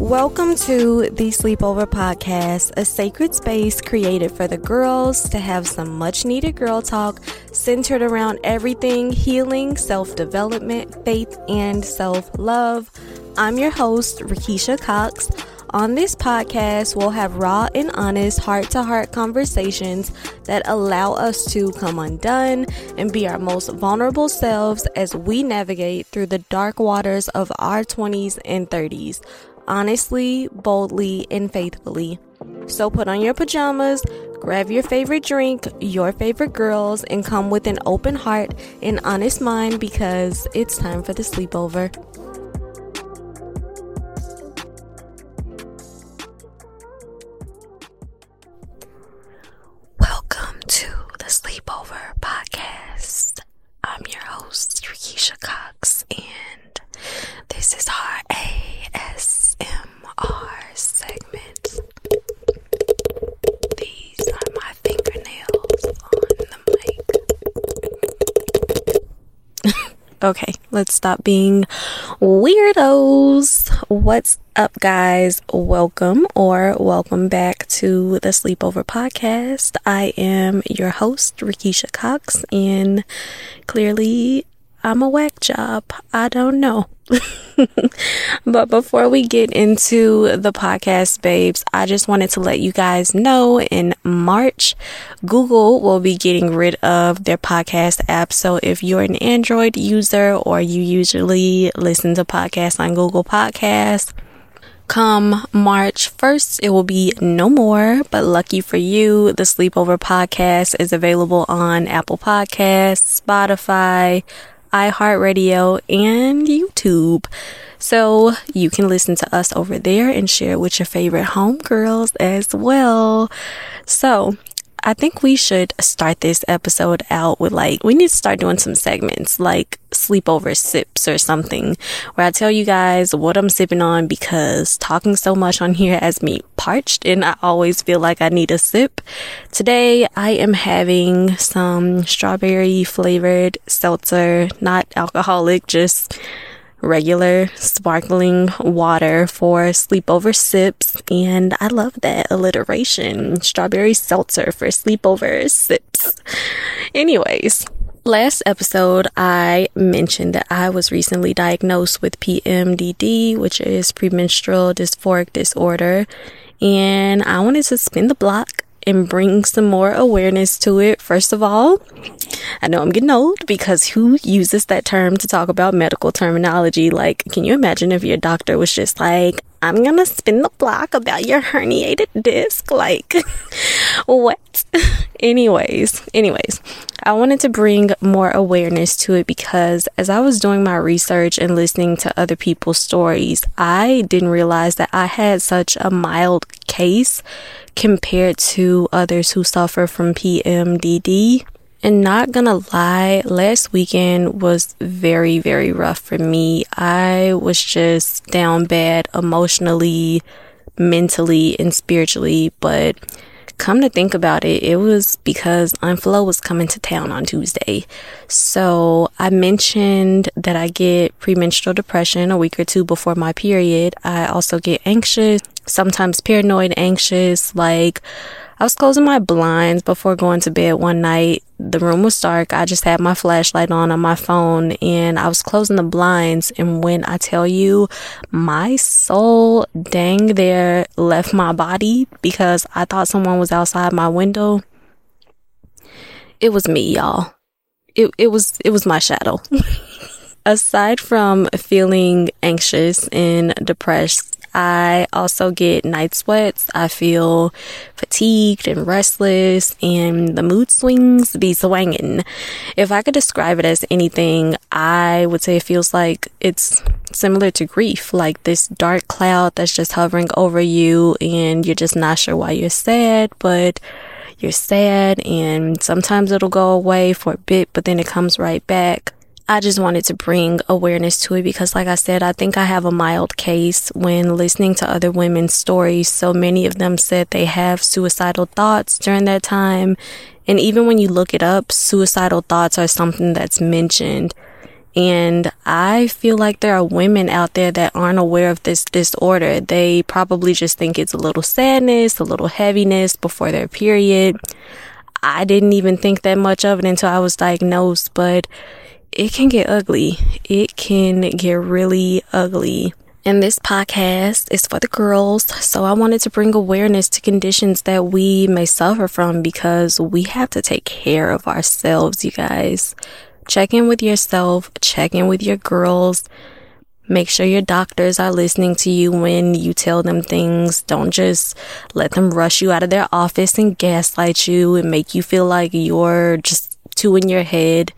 Welcome to the Sleepover Podcast, a sacred space created for the girls to have some much needed girl talk centered around everything healing, self development, faith, and self love. I'm your host, Rickeshia Cox. On this podcast, we'll have raw and honest heart to heart conversations that allow us to come undone and be our most vulnerable selves as we navigate through the dark waters of our 20s and 30s honestly, boldly, and faithfully. So put on your pajamas, grab your favorite drink, your favorite girls, and come with an open heart and honest mind because it's time for the sleepover. Okay, let's stop being weirdos. What's up, guys? Welcome or welcome back to the Sleepover Podcast. I am your host, Rickeshia Cox, and clearly I'm a whack job. I don't know. but before we get into the podcast, babes, I just wanted to let you guys know in March, Google will be getting rid of their podcast app. So if you're an Android user or you usually listen to podcasts on Google Podcasts, come March 1st, it will be no more. But lucky for you, the Sleepover podcast is available on Apple Podcasts, Spotify, iHeartRadio, and YouTube. So you can listen to us over there and share with your favorite homegirls as well. So I think we should start this episode out with like, we need to start doing some segments like sleepover sips or something where I tell you guys what I'm sipping on because talking so much on here has me parched and I always feel like I need a sip. Today I am having some strawberry flavored seltzer, not alcoholic, just regular sparkling water for sleepover sips. And I love that alliteration. Strawberry seltzer for sleepover sips. Anyways, last episode, I mentioned that I was recently diagnosed with PMDD, which is premenstrual dysphoric disorder. And I wanted to spin the block and bring some more awareness to it. First of all, I know I'm getting old because who uses that term to talk about medical terminology? Like, can you imagine if your doctor was just like, I'm gonna spin the block about your herniated disc? Like, what? anyways, anyways, I wanted to bring more awareness to it because as I was doing my research and listening to other people's stories, I didn't realize that I had such a mild case compared to others who suffer from PMDD. And not gonna lie, last weekend was very, very rough for me. I was just down bad emotionally, mentally, and spiritually. But come to think about it, it was because Aunt Flo was coming to town on Tuesday. So I mentioned that I get premenstrual depression a week or two before my period. I also get anxious sometimes paranoid, anxious. Like, I was closing my blinds before going to bed one night. The room was dark. I just had my flashlight on on my phone and I was closing the blinds. And when I tell you, my soul dang there left my body because I thought someone was outside my window. It was me, y'all. It, it was, it was my shadow. Aside from feeling anxious and depressed, I also get night sweats. I feel fatigued and restless, and the mood swings be swinging. If I could describe it as anything, I would say it feels like it's similar to grief, like this dark cloud that's just hovering over you, and you're just not sure why you're sad, but you're sad, and sometimes it'll go away for a bit, but then it comes right back. I just wanted to bring awareness to it because, like I said, I think I have a mild case when listening to other women's stories. So many of them said they have suicidal thoughts during that time. And even when you look it up, suicidal thoughts are something that's mentioned And I feel like there are women out there that aren't aware of this disorder. They probably just think it's a little sadness, a little heaviness before their period. I didn't even think that much of it until I was diagnosed, but it can get ugly. It can get really ugly. And this podcast is for the girls, so I wanted to bring awareness to conditions that we may suffer from because we have to take care of ourselves, you guys. Check in with yourself, check in with your girls. Make sure your doctors are listening to you when you tell them things. Don't just let them rush you out of their office and gaslight you and make you feel like you're just too in your head.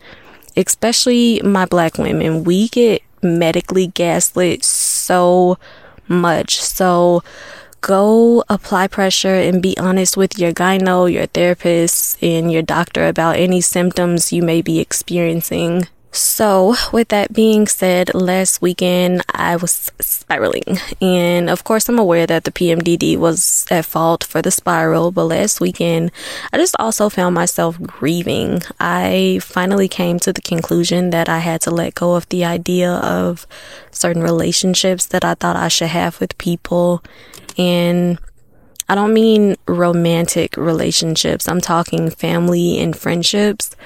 Especially my black women, we get medically gaslit so much. So, go apply pressure and be honest with your gyno, your therapist, and your doctor about any symptoms you may be experiencing. So, with that being said, last weekend I was spiraling. And of course, I'm aware that the PMDD was at fault for the spiral, but last weekend I just also found myself grieving. I finally came to the conclusion that I had to let go of the idea of certain relationships that I thought I should have with people. And I don't mean romantic relationships, I'm talking family and friendships.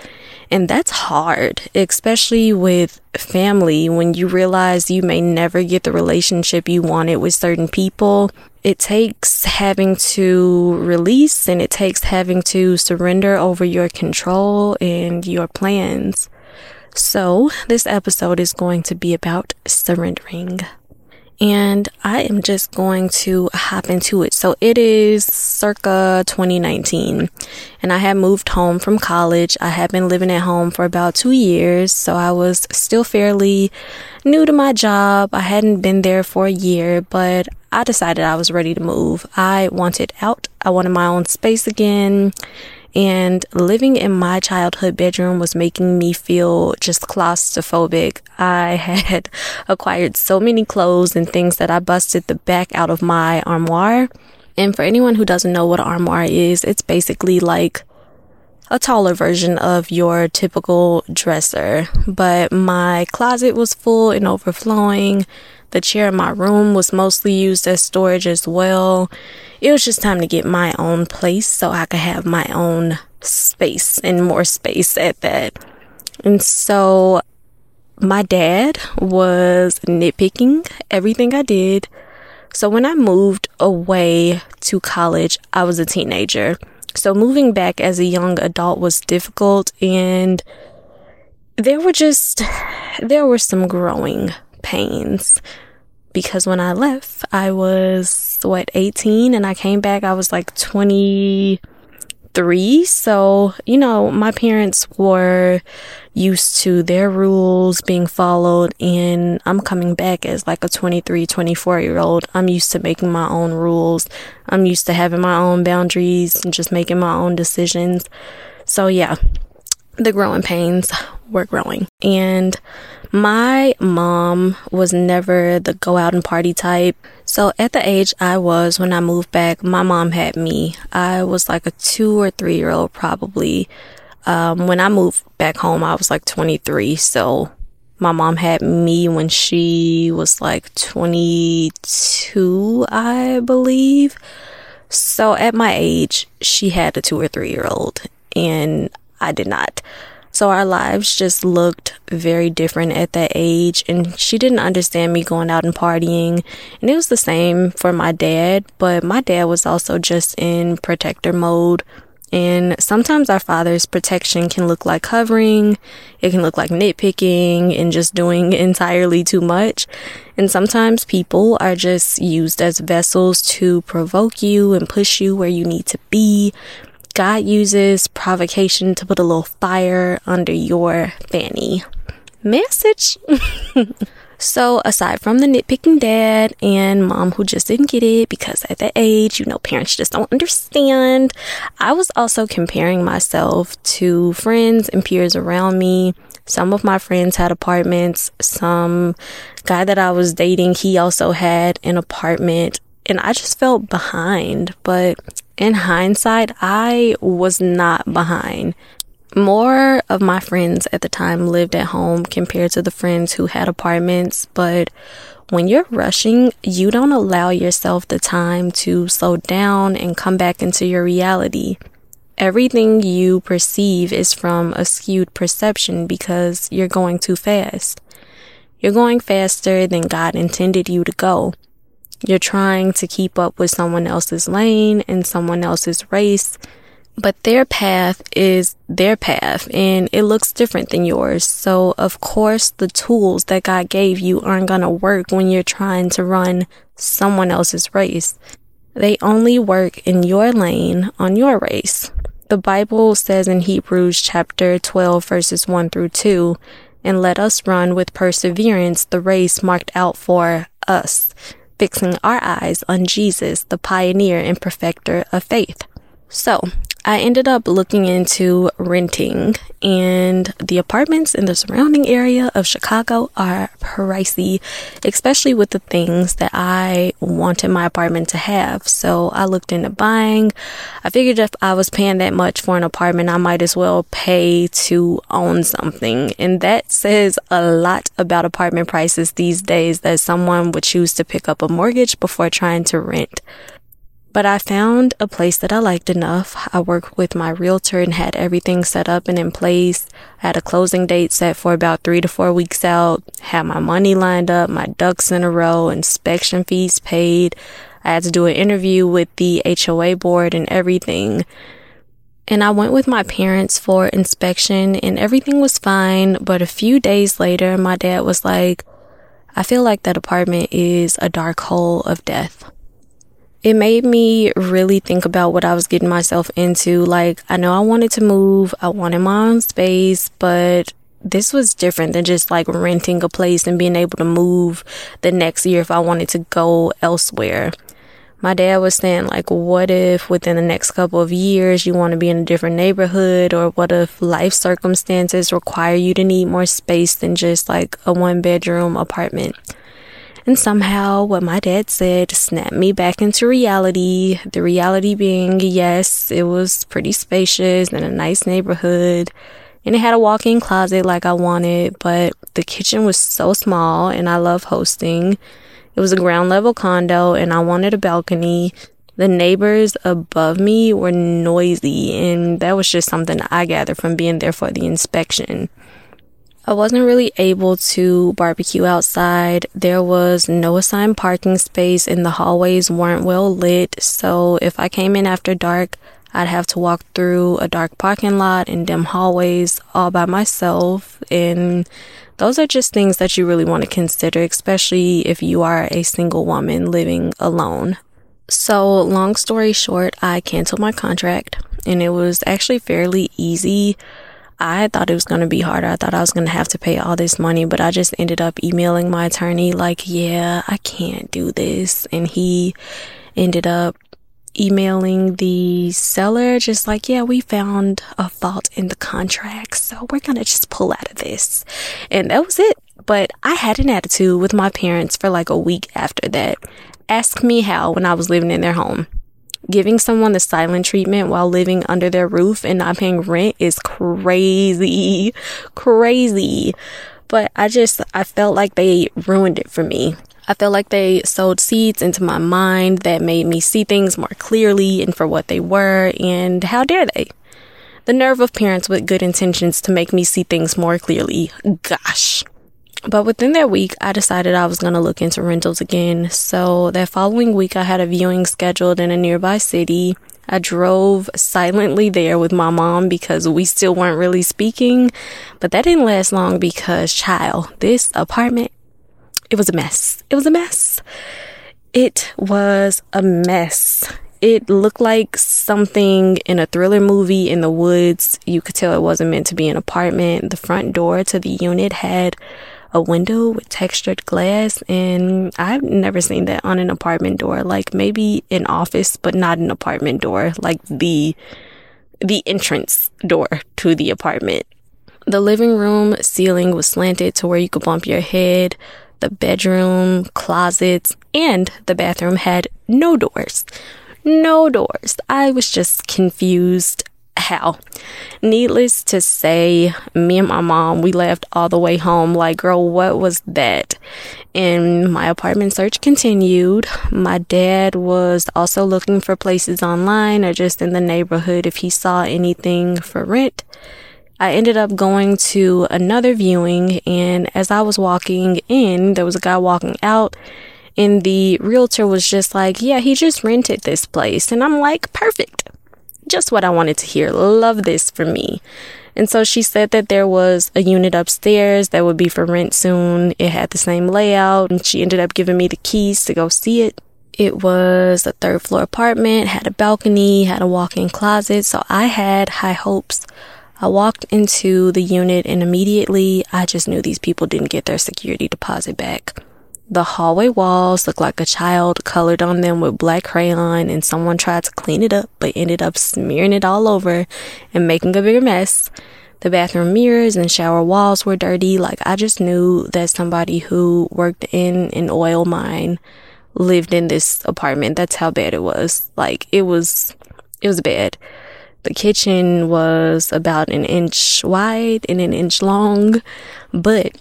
And that's hard, especially with family when you realize you may never get the relationship you wanted with certain people. It takes having to release and it takes having to surrender over your control and your plans. So, this episode is going to be about surrendering and I am just going to hop into it. So it is circa 2019 and I had moved home from college. I had been living at home for about two years. So I was still fairly new to my job. I hadn't been there for a year, but I decided I was ready to move. I wanted out. I wanted my own space again. And living in my childhood bedroom was making me feel just claustrophobic. I had acquired so many clothes and things that I busted the back out of my armoire. And for anyone who doesn't know what armoire is, it's basically like a taller version of your typical dresser. But my closet was full and overflowing. The chair in my room was mostly used as storage as well. It was just time to get my own place so I could have my own space and more space at that. And so my dad was nitpicking everything I did. So when I moved away to college, I was a teenager. So moving back as a young adult was difficult and there were just there were some growing pains because when I left, I was what 18 and I came back I was like 23. So, you know, my parents were used to their rules being followed and I'm coming back as like a 23, 24 year old. I'm used to making my own rules. I'm used to having my own boundaries and just making my own decisions. So, yeah, the growing pains were growing. And my mom was never the go out and party type. So at the age I was when I moved back, my mom had me. I was like a two or three year old probably. Um, when I moved back home, I was like 23. So my mom had me when she was like 22, I believe. So at my age, she had a two or three year old and I did not. So our lives just looked very different at that age. And she didn't understand me going out and partying. And it was the same for my dad. But my dad was also just in protector mode. And sometimes our father's protection can look like covering, it can look like nitpicking and just doing entirely too much. And sometimes people are just used as vessels to provoke you and push you where you need to be God uses provocation to put a little fire under your fanny. Message. so, aside from the nitpicking dad and mom who just didn't get it because at that age, you know, parents just don't understand, I was also comparing myself to friends and peers around me. Some of my friends had apartments. Some guy that I was dating, he also had an apartment. And I just felt behind. But in hindsight, I was not behind. more of my friends at the time lived at home compared to the friends who had apartments, but when you're rushing, you don't allow yourself the time to slow down and come back into your reality. Everything you perceive is from a skewed perception because you're going too fast. You're going faster than God intended you to go. You're trying to keep up with someone else's lane and someone else's race but their path is their path and it looks different than yours. So, of course, the tools that God gave you aren't going to work when you're trying to run someone else's race. They only work in your lane on your race. The Bible says in Hebrews chapter 12 verses 1 through 2, and let us run with perseverance the race marked out for us, fixing our eyes on Jesus, the pioneer and perfecter of faith. So, I ended up looking into renting, and the apartments in the surrounding area of Chicago are pricey, especially with the things that I wanted my apartment to have. So I looked into buying. I figured if I was paying that much for an apartment, I might as well pay to own something. And that says a lot about apartment prices these days that someone would choose to pick up a mortgage before trying to rent. But I found a place that I liked enough. I worked with my realtor and had everything set up and in place. I had a closing date set for about three to four weeks out, had my money lined up, my ducks in a row, inspection fees paid. I had to do an interview with the HOA board and everything. And I went with my parents for inspection and everything was fine. But a few days later, my dad was like, I feel like that apartment is a dark hole of death it made me really think about what I was getting myself into. Like, I know I wanted to move, I wanted my own space, but this was different than just like renting a place and being able to move the next year if I wanted to go elsewhere. My dad was saying, like, what if within the next couple of years you want to be in a different neighborhood, or what if life circumstances require you to need more space than just like a one bedroom apartment? And somehow what my dad said snapped me back into reality. The reality being, yes, it was pretty spacious and a nice neighborhood. And it had a walk in closet like I wanted, but the kitchen was so small and I love hosting. It was a ground level condo and I wanted a balcony. The neighbors above me were noisy and that was just something I gathered from being there for the inspection. I wasn't really able to barbecue outside. There was no assigned parking space and the hallways weren't well lit. So if I came in after dark, I'd have to walk through a dark parking lot and dim hallways all by myself. And those are just things that you really want to consider, especially if you are a single woman living alone. So, long story short, I canceled my contract and it was actually fairly easy. I thought it was going to be harder. I thought I was going to have to pay all this money, but I just ended up emailing my attorney, like, yeah, I can't do this. And he ended up emailing the seller, just like, yeah, we found a fault in the contract. So we're going to just pull out of this. And that was it. But I had an attitude with my parents for like a week after that. Ask me how when I was living in their home giving someone the silent treatment while living under their roof and not paying rent is crazy, crazy. But I just, I felt like they ruined it for me. I felt like they sowed seeds into my mind that made me see things more clearly and for what they were, and how dare they? The nerve of parents with good intentions to make me see things more clearly. Gosh. But within that week, I decided I was going to look into rentals again. So that following week, I had a viewing scheduled in a nearby city. I drove silently there with my mom because we still weren't really speaking. But that didn't last long because, child, this apartment, it was a mess. It was a mess. It was a mess. It looked like something in a thriller movie in the woods. You could tell it wasn't meant to be an apartment. The front door to the unit had a window with textured glass and I've never seen that on an apartment door. Like maybe an office, but not an apartment door, like the the entrance door to the apartment. The living room ceiling was slanted to where you could bump your head. The bedroom, closets, and the bathroom had no doors. No doors. I was just confused how. Needless to say, me and my mom, we left all the way home like, girl, what was that? And my apartment search continued. My dad was also looking for places online or just in the neighborhood if he saw anything for rent. I ended up going to another viewing, and as I was walking in, there was a guy walking out, and the realtor was just like, Yeah, he just rented this place. And I'm like, Perfect. Just what I wanted to hear. Love this for me. And so she said that there was a unit upstairs that would be for rent soon. It had the same layout, and she ended up giving me the keys to go see it. It was a third floor apartment, had a balcony, had a walk in closet, so I had high hopes I walked into the unit and immediately I just knew these people didn't get their security deposit back. The hallway walls looked like a child colored on them with black crayon and someone tried to clean it up but ended up smearing it all over and making a bigger mess. The bathroom mirrors and shower walls were dirty. Like I just knew that somebody who worked in an oil mine lived in this apartment. That's how bad it was. Like it was, it was bad. The kitchen was about an inch wide and an inch long, but,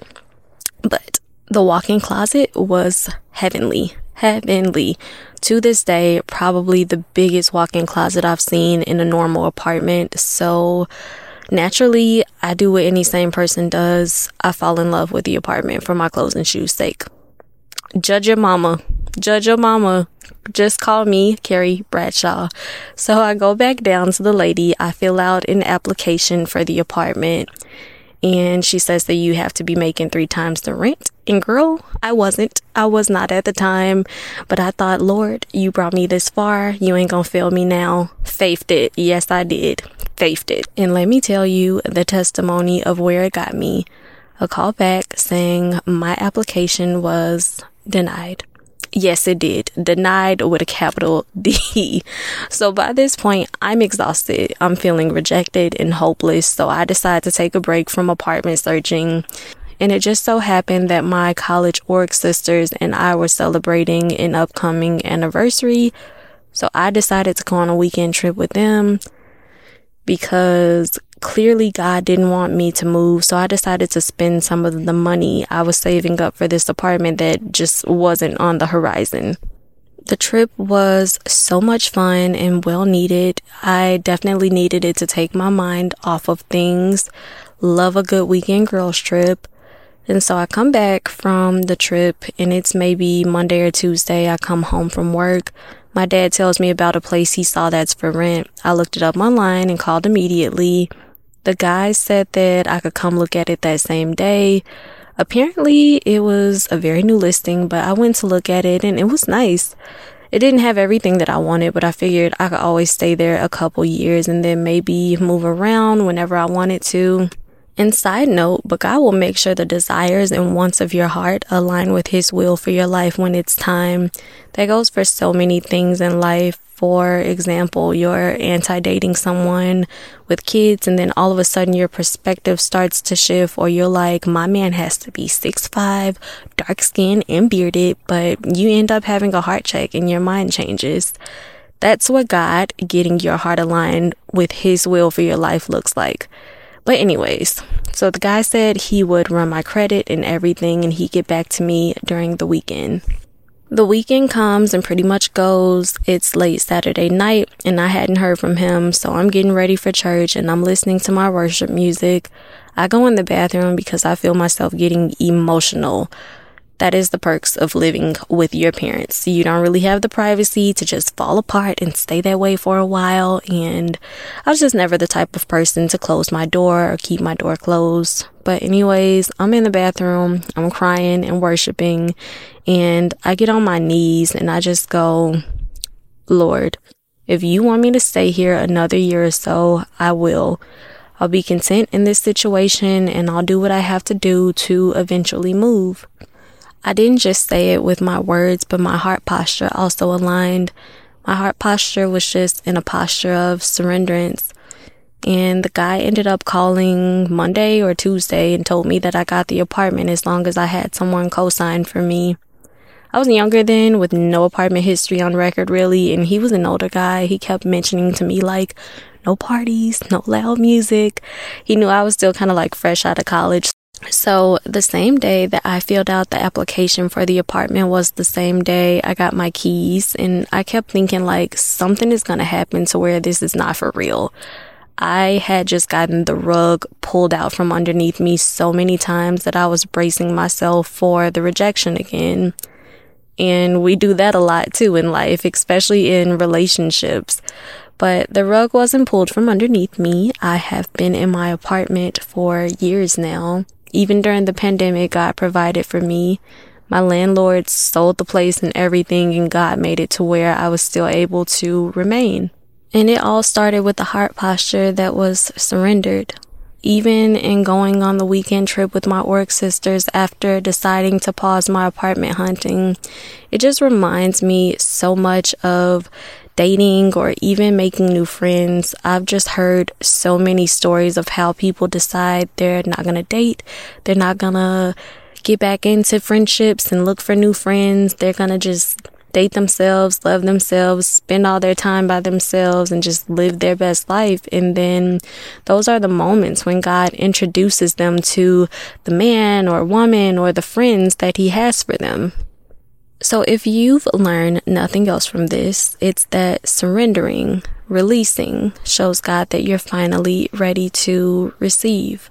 but the walk-in closet was heavenly, heavenly. To this day, probably the biggest walk-in closet I've seen in a normal apartment. So, naturally, I do what any sane person does. I fall in love with the apartment for my clothes and shoes sake. Judge your mama. Judge your mama. Just call me Carrie Bradshaw. So I go back down to the lady. I fill out an application for the apartment. And she says that you have to be making three times the rent. And girl, I wasn't. I was not at the time. But I thought, Lord, you brought me this far. You ain't gonna fail me now. Faithed it. Yes, I did. Faithed it. And let me tell you the testimony of where it got me. A call back saying my application was denied. Yes, it did. Denied with a capital D. So by this point, I'm exhausted. I'm feeling rejected and hopeless. So I decided to take a break from apartment searching. And it just so happened that my college org sisters and I were celebrating an upcoming anniversary. So I decided to go on a weekend trip with them because clearly God didn't want me to move. So I decided to spend some of the money I was saving up for this apartment that just wasn't on the horizon. The trip was so much fun and well needed. I definitely needed it to take my mind off of things. Love a good weekend girls trip. And so I come back from the trip and it's maybe Monday or Tuesday. I come home from work. My dad tells me about a place he saw that's for rent. I looked it up online and called immediately. The guy said that I could come look at it that same day. Apparently, it was a very new listing, but I went to look at it and it was nice. It didn't have everything that I wanted, but I figured I could always stay there a couple years and then maybe move around whenever I wanted to. And side note, but God will make sure the desires and wants of your heart align with His will for your life when it's time. That goes for so many things in life. For example, you're anti dating someone with kids, and then all of a sudden your perspective starts to shift, or you're like, my man has to be six five, dark skinned, and bearded, but you end up having a heart check and your mind changes. That's what God getting your heart aligned with His will for your life looks like. But, anyways, so the guy said he would run my credit and everything, and he'd get back to me during the weekend. The weekend comes and pretty much goes. It's late Saturday night and I hadn't heard from him, so I'm getting ready for church and I'm listening to my worship music. I go in the bathroom because I feel myself getting emotional that is the perks of living with your parents. You don't really have the privacy to just fall apart and stay that way for a while. And I was just never the type of person to close my door or keep my door closed. But, anyways, I'm in the bathroom, I'm crying and worshiping, and I get on my knees and I just go, Lord, if you want me to stay here another year or so, I will. I'll be content in this situation and I'll do what I have to do to eventually move. I didn't just say it with my words, but my heart posture also aligned. My heart posture was just in a posture of surrenderance. And the guy ended up calling Monday or Tuesday and told me that I got the apartment as long as I had someone co sign for me. I was younger then with no apartment history on record really, and he was an older guy. He kept mentioning to me, like, no parties, no loud music. He knew I was still kind of like fresh out of college. So the same day that I filled out the application for the apartment was the same day I got my keys and I kept thinking like something is going to happen to where this is not for real. I had just gotten the rug pulled out from underneath me so many times that I was bracing myself for the rejection again. And we do that a lot too in life, especially in relationships. But the rug wasn't pulled from underneath me. I have been in my apartment for years now. Even during the pandemic, God provided for me. My landlord sold the place and everything, and God made it to where I was still able to remain. And it all started with a heart posture that was surrendered. Even in going on the weekend trip with my work sisters after deciding to pause my apartment hunting, it just reminds me so much of dating or even making new friends. I've just heard so many stories of how people decide they're not to date, they're not to get back into friendships and look for new friends. They're to just date themselves, love themselves, spend all their time by themselves, and just live their best life. And then those are the moments when God introduces them to the man or woman or the friends that He has for them. So if you've learned nothing else from this, it's that surrendering, releasing shows God that you're finally ready to receive.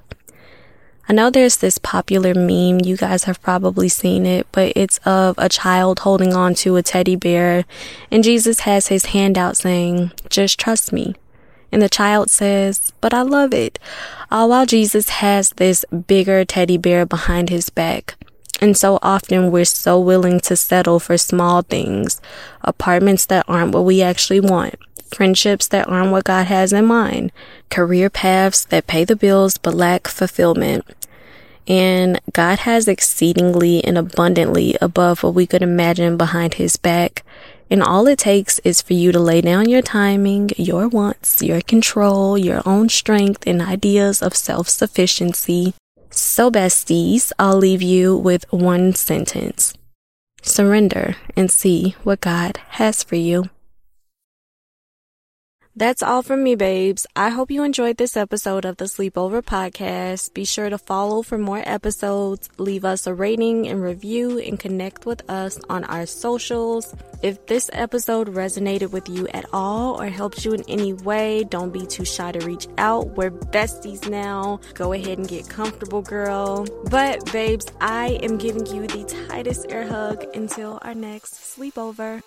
I know there's this popular meme, you guys have probably seen it, but it's of a child holding on to a teddy bear and Jesus has his hand out saying, just trust me. And the child says, but I love it. All while Jesus has this bigger teddy bear behind his back. And so often we're so willing to settle for small things, apartments that aren't what we actually want, friendships that aren't what God has in mind, career paths that pay the bills but lack fulfillment. And God has exceedingly and abundantly above what we could imagine behind his back. And all it takes is for you to lay down your timing, your wants, your control, your own strength, and ideas of self sufficiency so, besties, I'll leave you with one sentence surrender and see what God has for you. That's all from me, babes. I hope you enjoyed this episode of the Sleepover Podcast. Be sure to follow for more episodes, leave us a rating and review, and connect with us on our socials. If this episode resonated with you at all or helped you in any way, don't be too shy to reach out. We're besties now. Go ahead and get comfortable, girl. But, babes, I am giving you the tightest air hug until our next sleepover.